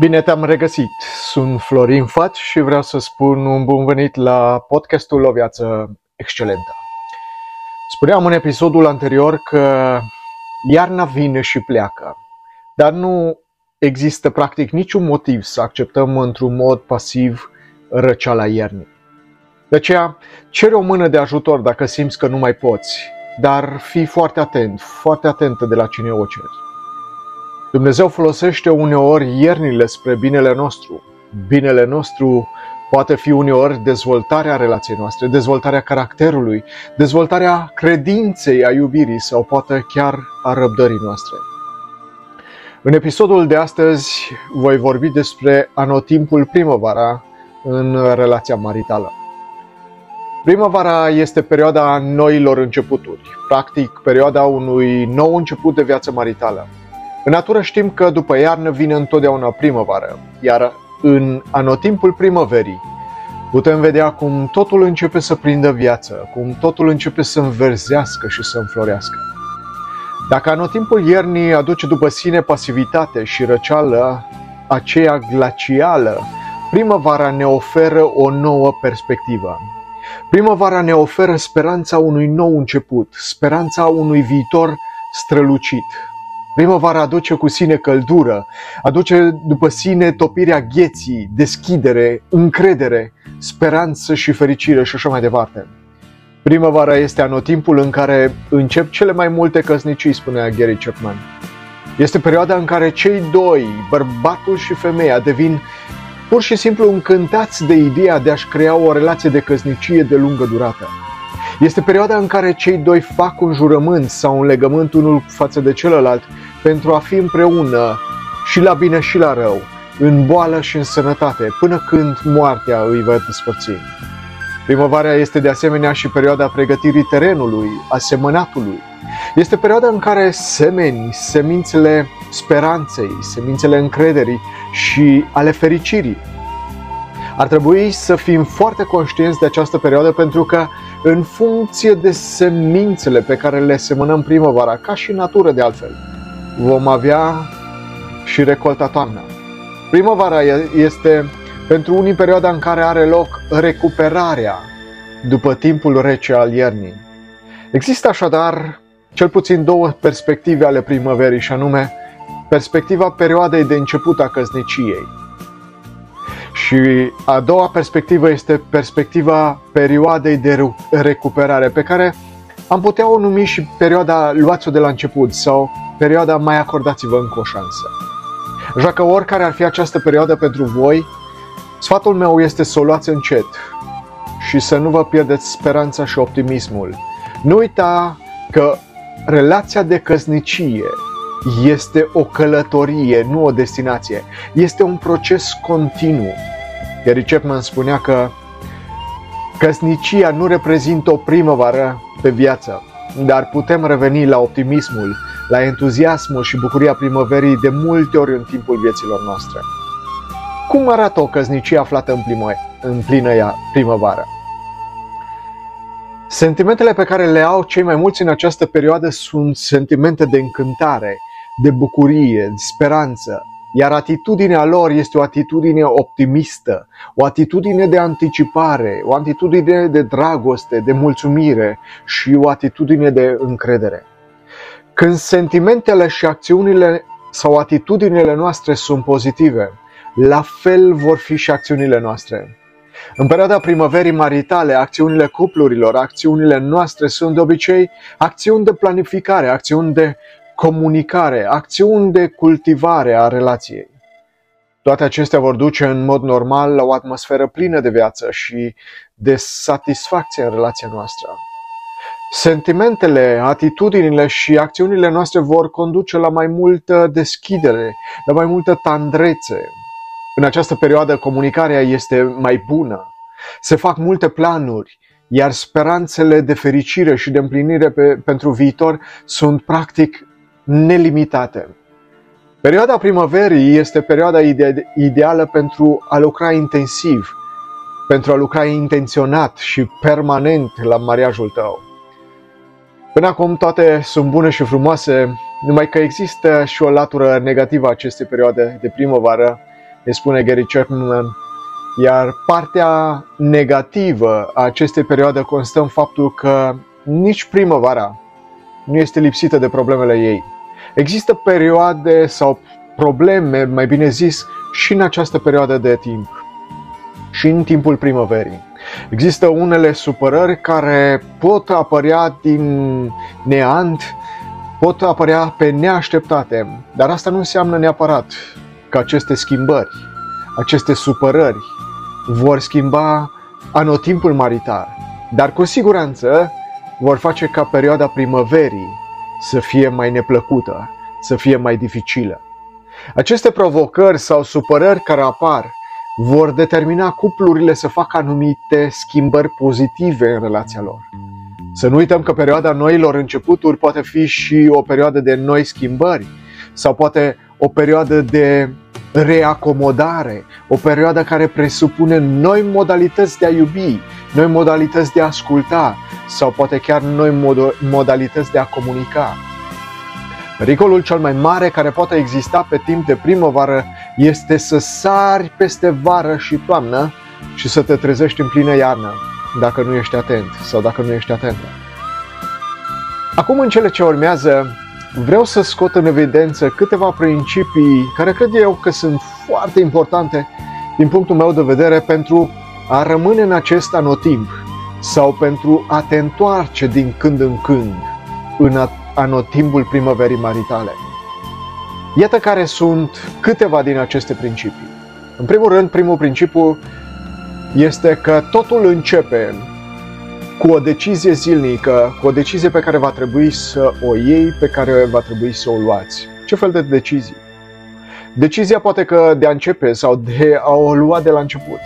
Bine te-am regăsit! Sunt Florin Fat și vreau să spun un bun venit la podcastul O Viață Excelentă. Spuneam în episodul anterior că iarna vine și pleacă, dar nu există practic niciun motiv să acceptăm într-un mod pasiv răceala iernii. De aceea, cere o mână de ajutor dacă simți că nu mai poți, dar fii foarte atent, foarte atentă de la cine o ceri. Dumnezeu folosește uneori iernile spre binele nostru. Binele nostru poate fi uneori dezvoltarea relației noastre, dezvoltarea caracterului, dezvoltarea credinței, a iubirii sau poate chiar a răbdării noastre. În episodul de astăzi voi vorbi despre anotimpul primăvara în relația maritală. Primăvara este perioada noilor începuturi, practic perioada unui nou început de viață maritală. În natură știm că după iarnă vine întotdeauna primăvară, iar în anotimpul primăverii putem vedea cum totul începe să prindă viață, cum totul începe să înverzească și să înflorească. Dacă anotimpul iernii aduce după sine pasivitate și răceală, aceea glacială, primăvara ne oferă o nouă perspectivă. Primăvara ne oferă speranța unui nou început, speranța unui viitor strălucit, Primăvara aduce cu sine căldură, aduce după sine topirea gheții, deschidere, încredere, speranță și fericire și așa mai departe. Primăvara este anotimpul în care încep cele mai multe căsnicii, spunea Gary Chapman. Este perioada în care cei doi, bărbatul și femeia, devin pur și simplu încântați de ideea de a-și crea o relație de căsnicie de lungă durată. Este perioada în care cei doi fac un jurământ sau un legământ unul față de celălalt pentru a fi împreună și la bine și la rău, în boală și în sănătate, până când moartea îi va despărți. Primăvara este de asemenea și perioada pregătirii terenului, a semănatului. Este perioada în care semeni semințele speranței, semințele încrederii și ale fericirii. Ar trebui să fim foarte conștienți de această perioadă pentru că în funcție de semințele pe care le semănăm primăvara, ca și natură de altfel, vom avea și recolta toamna. Primăvara este pentru unii perioada în care are loc recuperarea după timpul rece al iernii. Există așadar cel puțin două perspective ale primăverii și anume perspectiva perioadei de început a căsniciei. Și a doua perspectivă este perspectiva perioadei de recuperare, pe care am putea o numi și perioada luați-o de la început sau perioada mai acordați-vă încă o șansă. Așa că oricare ar fi această perioadă pentru voi, sfatul meu este să o luați încet și să nu vă pierdeți speranța și optimismul. Nu uita că relația de căsnicie este o călătorie, nu o destinație. Este un proces continuu. Gary Chapman spunea că căsnicia nu reprezintă o primăvară pe viață, dar putem reveni la optimismul, la entuziasmul și bucuria primăverii de multe ori în timpul vieților noastre. Cum arată o căsnicie aflată în, plină, în plină ea, primăvară? Sentimentele pe care le au cei mai mulți în această perioadă sunt sentimente de încântare, de bucurie, de speranță, iar atitudinea lor este o atitudine optimistă, o atitudine de anticipare, o atitudine de dragoste, de mulțumire și o atitudine de încredere. Când sentimentele și acțiunile sau atitudinile noastre sunt pozitive, la fel vor fi și acțiunile noastre. În perioada primăverii maritale, acțiunile cuplurilor, acțiunile noastre sunt de obicei acțiuni de planificare, acțiuni de comunicare, acțiuni de cultivare a relației. Toate acestea vor duce în mod normal la o atmosferă plină de viață și de satisfacție în relația noastră. Sentimentele, atitudinile și acțiunile noastre vor conduce la mai multă deschidere, la mai multă tandrețe. În această perioadă comunicarea este mai bună. Se fac multe planuri, iar speranțele de fericire și de împlinire pe, pentru viitor sunt practic nelimitate. Perioada primăverii este perioada ide- ideală pentru a lucra intensiv, pentru a lucra intenționat și permanent la mariajul tău. Până acum toate sunt bune și frumoase, numai că există și o latură negativă a acestei perioade de primăvară, îi spune Gary Chapman, iar partea negativă a acestei perioade constă în faptul că nici primăvara nu este lipsită de problemele ei. Există perioade sau probleme, mai bine zis, și în această perioadă de timp, și în timpul primăverii. Există unele supărări care pot apărea din neant, pot apărea pe neașteptate, dar asta nu înseamnă neapărat că aceste schimbări, aceste supărări vor schimba anotimpul marital, dar cu siguranță vor face ca perioada primăverii să fie mai neplăcută, să fie mai dificilă. Aceste provocări sau supărări care apar vor determina cuplurile să facă anumite schimbări pozitive în relația lor. Să nu uităm că perioada noilor începuturi poate fi și o perioadă de noi schimbări sau poate o perioadă de reacomodare, o perioadă care presupune noi modalități de a iubi, noi modalități de a asculta sau poate chiar noi mod- modalități de a comunica. Pericolul cel mai mare care poate exista pe timp de primăvară este să sari peste vară și toamnă și să te trezești în plină iarnă, dacă nu ești atent sau dacă nu ești atentă. Acum, în cele ce urmează, vreau să scot în evidență câteva principii care cred eu că sunt foarte importante din punctul meu de vedere pentru a rămâne în acest anotimp sau pentru a te întoarce din când în când în anotimpul primăverii maritale. Iată care sunt câteva din aceste principii. În primul rând, primul principiu este că totul începe cu o decizie zilnică, cu o decizie pe care va trebui să o iei, pe care va trebui să o luați. Ce fel de decizii? Decizia poate că de a începe sau de a o lua de la început.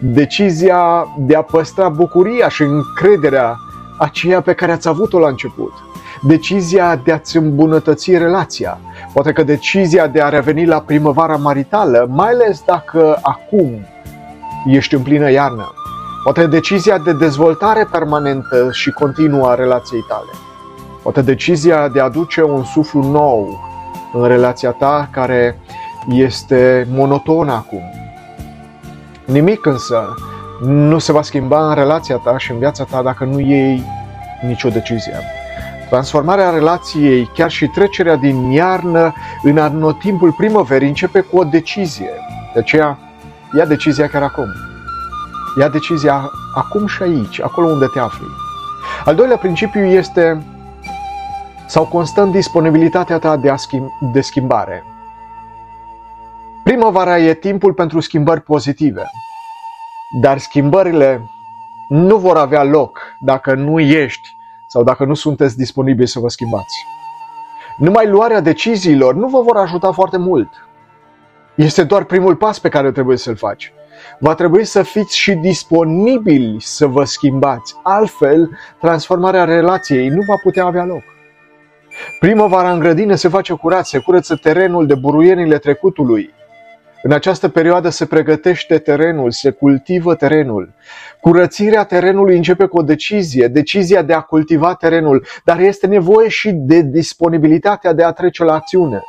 Decizia de a păstra bucuria și încrederea aceea pe care ați avut-o la început. Decizia de a-ți îmbunătăți relația. Poate că decizia de a reveni la primăvara maritală, mai ales dacă acum ești în plină iarnă. Poate decizia de dezvoltare permanentă și continuă a relației tale. Poate decizia de a aduce un suflu nou în relația ta care este monotonă acum. Nimic însă nu se va schimba în relația ta și în viața ta dacă nu iei nicio decizie. Transformarea relației, chiar și trecerea din iarnă în anotimpul primăverii începe cu o decizie. De aceea, ia decizia chiar acum. Ia decizia acum și aici, acolo unde te afli. Al doilea principiu este sau constă în disponibilitatea ta de, a schimb, de schimbare. Primăvara e timpul pentru schimbări pozitive, dar schimbările nu vor avea loc dacă nu ești sau dacă nu sunteți disponibili să vă schimbați. Numai luarea deciziilor nu vă vor ajuta foarte mult. Este doar primul pas pe care trebuie să-l faci. Va trebui să fiți și disponibili să vă schimbați. Altfel, transformarea relației nu va putea avea loc. Primăvara în grădină se face curat, se curăță terenul de buruienile trecutului. În această perioadă se pregătește terenul, se cultivă terenul. Curățirea terenului începe cu o decizie, decizia de a cultiva terenul, dar este nevoie și de disponibilitatea de a trece la acțiune.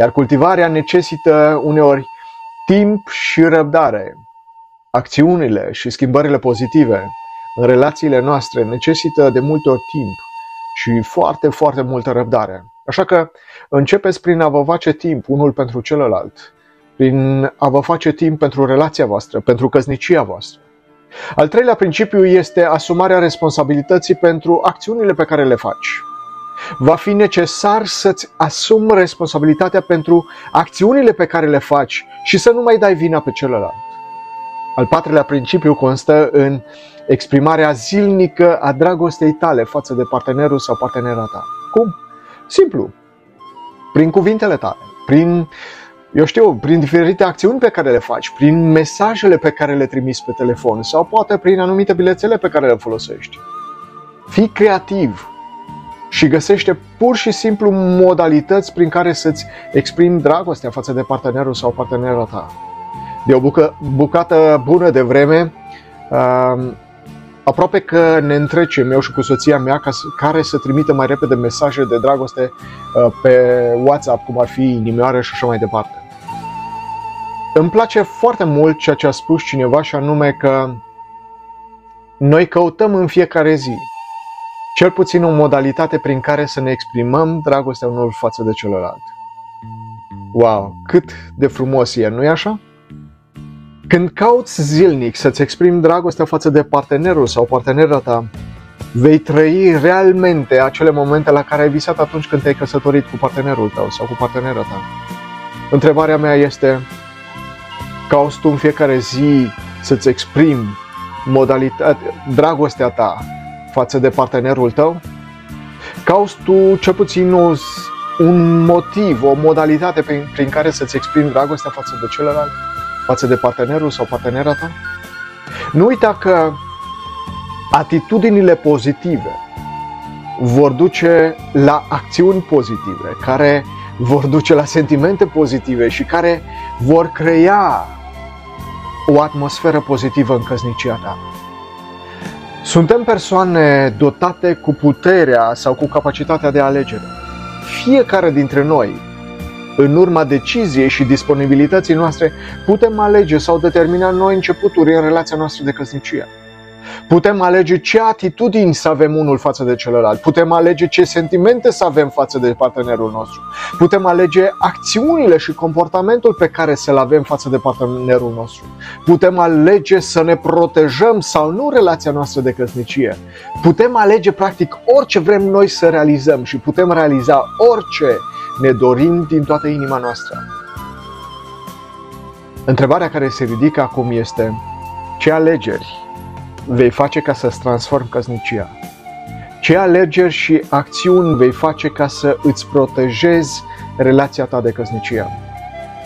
Iar cultivarea necesită uneori timp și răbdare. Acțiunile și schimbările pozitive în relațiile noastre necesită de multe ori timp și foarte, foarte multă răbdare. Așa că începeți prin a vă face timp unul pentru celălalt, prin a vă face timp pentru relația voastră, pentru căsnicia voastră. Al treilea principiu este asumarea responsabilității pentru acțiunile pe care le faci. Va fi necesar să-ți asumi responsabilitatea pentru acțiunile pe care le faci și să nu mai dai vina pe celălalt. Al patrulea principiu constă în exprimarea zilnică a dragostei tale față de partenerul sau partenera ta. Cum? Simplu. Prin cuvintele tale, prin eu știu, prin diferite acțiuni pe care le faci, prin mesajele pe care le trimiți pe telefon sau poate prin anumite bilețele pe care le folosești. Fii creativ și găsește pur și simplu modalități prin care să-ți exprimi dragostea față de partenerul sau partenera ta. De o bucă, bucată bună de vreme, uh, aproape că ne întrecem eu și cu soția mea ca, care să trimită mai repede mesaje de dragoste uh, pe WhatsApp, cum ar fi inimioare și așa mai departe. îmi place foarte mult ceea ce a spus cineva și anume că noi căutăm în fiecare zi cel puțin o modalitate prin care să ne exprimăm dragostea unul față de celălalt. Wow, cât de frumos e, nu-i așa? Când cauți zilnic să-ți exprimi dragostea față de partenerul sau partenera ta, vei trăi realmente acele momente la care ai visat atunci când te-ai căsătorit cu partenerul tău sau cu partenera ta. Întrebarea mea este, cauți tu în fiecare zi să-ți exprimi modalitate, dragostea ta față de partenerul tău? Cauți tu cel puțin un motiv, o modalitate prin, prin care să-ți exprimi dragostea față de celălalt, față de partenerul sau partenera ta? Nu uita că atitudinile pozitive vor duce la acțiuni pozitive, care vor duce la sentimente pozitive și care vor crea o atmosferă pozitivă în căsnicia ta. Suntem persoane dotate cu puterea sau cu capacitatea de alegere. Fiecare dintre noi, în urma deciziei și disponibilității noastre, putem alege sau determina noi începuturi în relația noastră de căsnicie. Putem alege ce atitudini să avem unul față de celălalt. Putem alege ce sentimente să avem față de partenerul nostru. Putem alege acțiunile și comportamentul pe care să-l avem față de partenerul nostru. Putem alege să ne protejăm sau nu relația noastră de căsnicie. Putem alege practic orice vrem noi să realizăm și putem realiza orice ne dorim din toată inima noastră. Întrebarea care se ridică acum este ce alegeri vei face ca să-ți transformi căsnicia? Ce alegeri și acțiuni vei face ca să îți protejezi relația ta de căsnicie?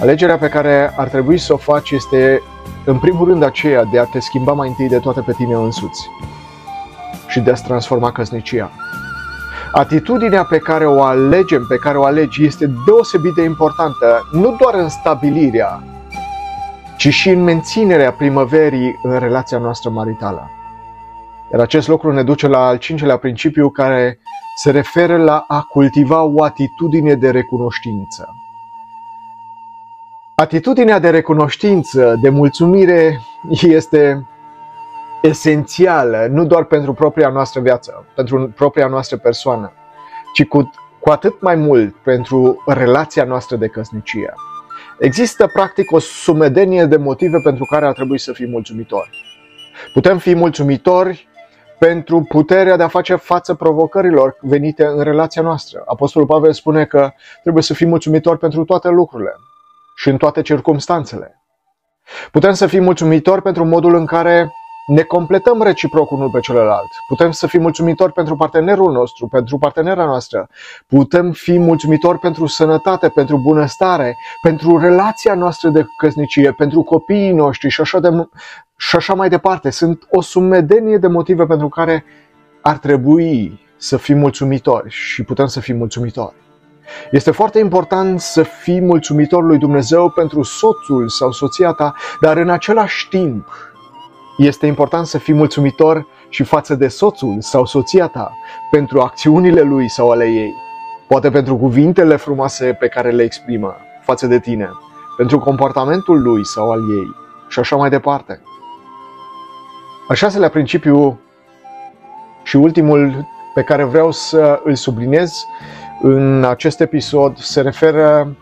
Alegerea pe care ar trebui să o faci este, în primul rând, aceea de a te schimba mai întâi de toate pe tine însuți și de a-ți transforma căsnicia. Atitudinea pe care o alegem, pe care o alegi, este deosebit de importantă, nu doar în stabilirea ci și în menținerea primăverii în relația noastră maritală. Iar acest lucru ne duce la al cincelea principiu care se referă la a cultiva o atitudine de recunoștință. Atitudinea de recunoștință, de mulțumire, este esențială, nu doar pentru propria noastră viață, pentru propria noastră persoană, ci cu, cu atât mai mult pentru relația noastră de căsnicie. Există practic o sumedenie de motive pentru care ar trebui să fim mulțumitori. Putem fi mulțumitori pentru puterea de a face față provocărilor venite în relația noastră. Apostolul Pavel spune că trebuie să fim mulțumitori pentru toate lucrurile și în toate circumstanțele. Putem să fim mulțumitori pentru modul în care ne completăm reciproc unul pe celălalt. Putem să fim mulțumitori pentru partenerul nostru, pentru partenera noastră. Putem fi mulțumitori pentru sănătate, pentru bunăstare, pentru relația noastră de căsnicie, pentru copiii noștri și așa, de, și așa mai departe. Sunt o sumedenie de motive pentru care ar trebui să fim mulțumitori și putem să fim mulțumitori. Este foarte important să fii mulțumitor lui Dumnezeu pentru soțul sau soția ta, dar în același timp este important să fii mulțumitor și față de soțul sau soția ta pentru acțiunile lui sau ale ei, poate pentru cuvintele frumoase pe care le exprimă față de tine, pentru comportamentul lui sau al ei și așa mai departe. Al șaselea principiu și ultimul pe care vreau să îl subliniez în acest episod se referă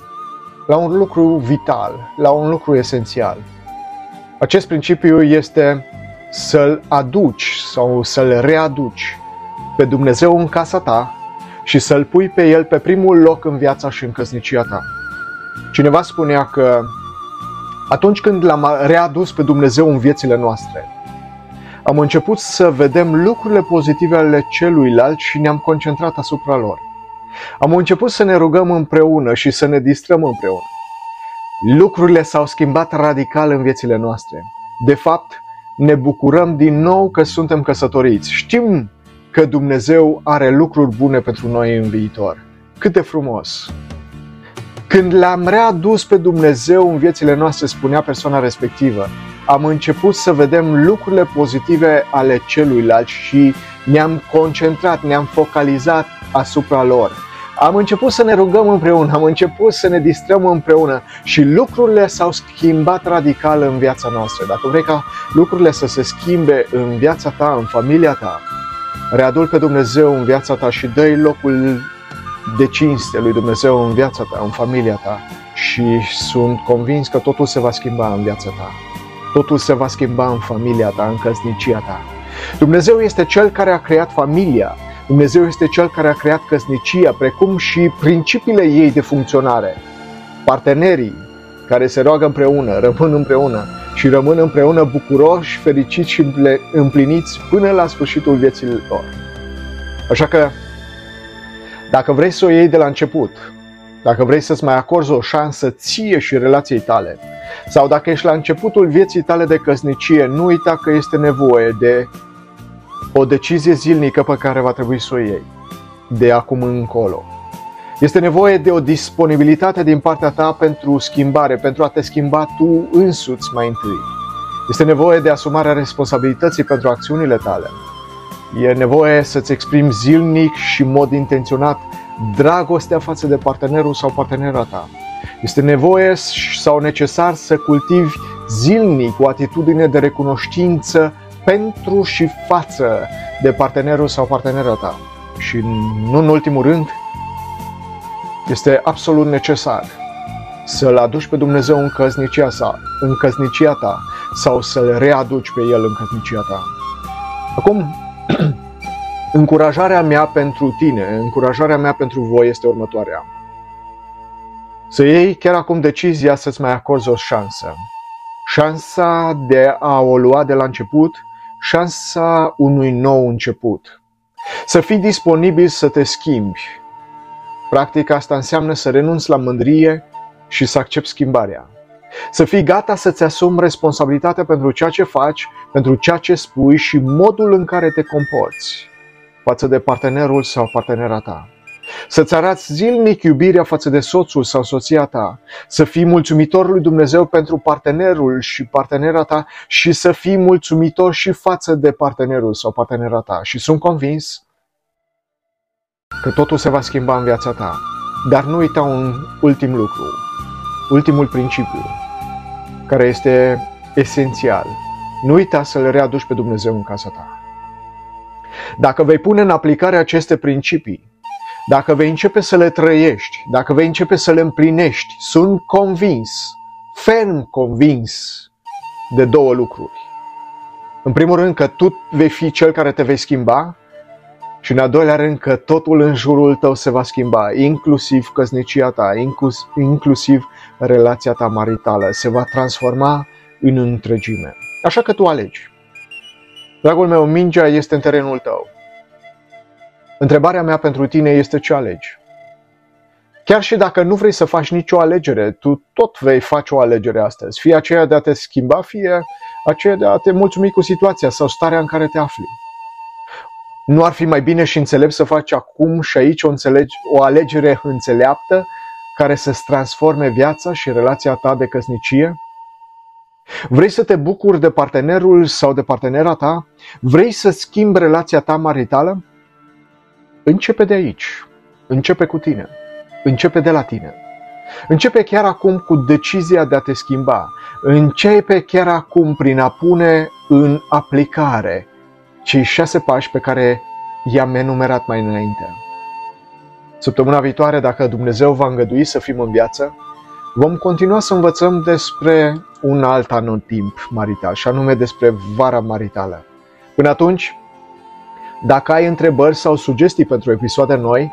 la un lucru vital, la un lucru esențial – acest principiu este să-l aduci sau să-l readuci pe Dumnezeu în casa ta și să-l pui pe el pe primul loc în viața și în căsnicia ta. Cineva spunea că atunci când l-am readus pe Dumnezeu în viețile noastre, am început să vedem lucrurile pozitive ale celuilalt și ne-am concentrat asupra lor. Am început să ne rugăm împreună și să ne distrăm împreună. Lucrurile s-au schimbat radical în viețile noastre. De fapt, ne bucurăm din nou că suntem căsătoriți. Știm că Dumnezeu are lucruri bune pentru noi în viitor. Cât de frumos! Când l-am readus pe Dumnezeu în viețile noastre, spunea persoana respectivă, am început să vedem lucrurile pozitive ale celuilalt și ne-am concentrat, ne-am focalizat asupra lor Am început să ne rugăm împreună, am început să ne distrăm împreună și lucrurile s-au schimbat radical în viața noastră. Dacă vrei ca lucrurile să se schimbe în viața ta, în familia ta, readul pe Dumnezeu în viața ta și dă locul de cinste lui Dumnezeu în viața ta, în familia ta și sunt convins că totul se va schimba în viața ta. Totul se va schimba în familia ta, în căsnicia ta. Dumnezeu este Cel care a creat familia. Dumnezeu este Cel care a creat căsnicia, precum și principiile ei de funcționare. Partenerii care se roagă împreună, rămân împreună și rămân împreună bucuroși, fericiți și împliniți până la sfârșitul vieții lor. Așa că, dacă vrei să o iei de la început, dacă vrei să-ți mai acorzi o șansă ție și relației tale, sau dacă ești la începutul vieții tale de căsnicie, nu uita că este nevoie de o decizie zilnică pe care va trebui să o iei de acum încolo. Este nevoie de o disponibilitate din partea ta pentru schimbare, pentru a te schimba tu însuți mai întâi. Este nevoie de asumarea responsabilității pentru acțiunile tale. E nevoie să-ți exprimi zilnic și în mod intenționat dragostea față de partenerul sau partenera ta. Este nevoie sau necesar să cultivi zilnic o atitudine de recunoștință pentru și față de partenerul sau partenera ta. Și nu în ultimul rând, este absolut necesar să-L aduci pe Dumnezeu în căsnicia, sa, în căsnicia ta sau să-L readuci pe El în căsnicia ta. Acum, încurajarea mea pentru tine, încurajarea mea pentru voi este următoarea. Să iei chiar acum decizia să-ți mai acorzi o șansă. Șansa de a o lua de la început, șansa unui nou început. Să fii disponibil să te schimbi. Practic asta înseamnă să renunți la mândrie și să accepti schimbarea. Să fii gata să-ți asumi responsabilitatea pentru ceea ce faci, pentru ceea ce spui și modul în care te comporți față de partenerul sau partenera ta. Să-ți arăți zilnic iubirea față de soțul sau soția ta, să fii mulțumitor lui Dumnezeu pentru partenerul și partenera ta și să fii mulțumitor și față de partenerul sau partenera ta. Și sunt convins că totul se va schimba în viața ta. Dar nu uita un ultim lucru, ultimul principiu, care este esențial. Nu uita să-L readuci pe Dumnezeu în casa ta. Dacă vei pune în aplicare aceste principii, dacă vei începe să le trăiești, dacă vei începe să le împlinești, sunt convins, ferm convins de două lucruri. În primul rând că tu vei fi cel care te vei schimba și în al doilea rând că totul în jurul tău se va schimba, inclusiv căsnicia ta, inclusiv relația ta maritală, se va transforma în întregime. Așa că tu alegi. Dragul meu, mingea este în terenul tău. Întrebarea mea pentru tine este ce alegi. Chiar și dacă nu vrei să faci nicio alegere, tu tot vei face o alegere astăzi. Fie aceea de a te schimba, fie aceea de a te mulțumi cu situația sau starea în care te afli. Nu ar fi mai bine și înțelept să faci acum și aici o, înțelegi, o alegere înțeleaptă care să-ți transforme viața și relația ta de căsnicie? Vrei să te bucuri de partenerul sau de partenera ta? Vrei să schimbi relația ta maritală? Începe de aici. Începe cu tine. Începe de la tine. Începe chiar acum cu decizia de a te schimba. Începe chiar acum prin a pune în aplicare cei șase pași pe care i-am enumerat mai înainte. Săptămâna viitoare, dacă Dumnezeu va îngădui să fim în viață, vom continua să învățăm despre un alt anotimp marital, și anume despre vara maritală. Până atunci, dacă ai întrebări sau sugestii pentru episoade noi,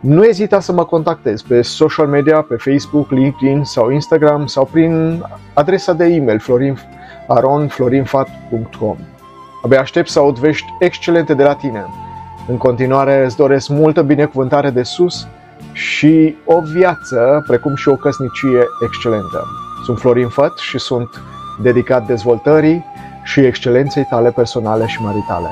nu ezita să mă contactezi pe social media, pe Facebook, LinkedIn sau Instagram sau prin adresa de e-mail florinfat.com. Abia aștept să aud vești excelente de la tine. În continuare îți doresc multă binecuvântare de sus și o viață, precum și o căsnicie excelentă. Sunt Florin Făt și sunt dedicat dezvoltării și excelenței tale personale și maritale.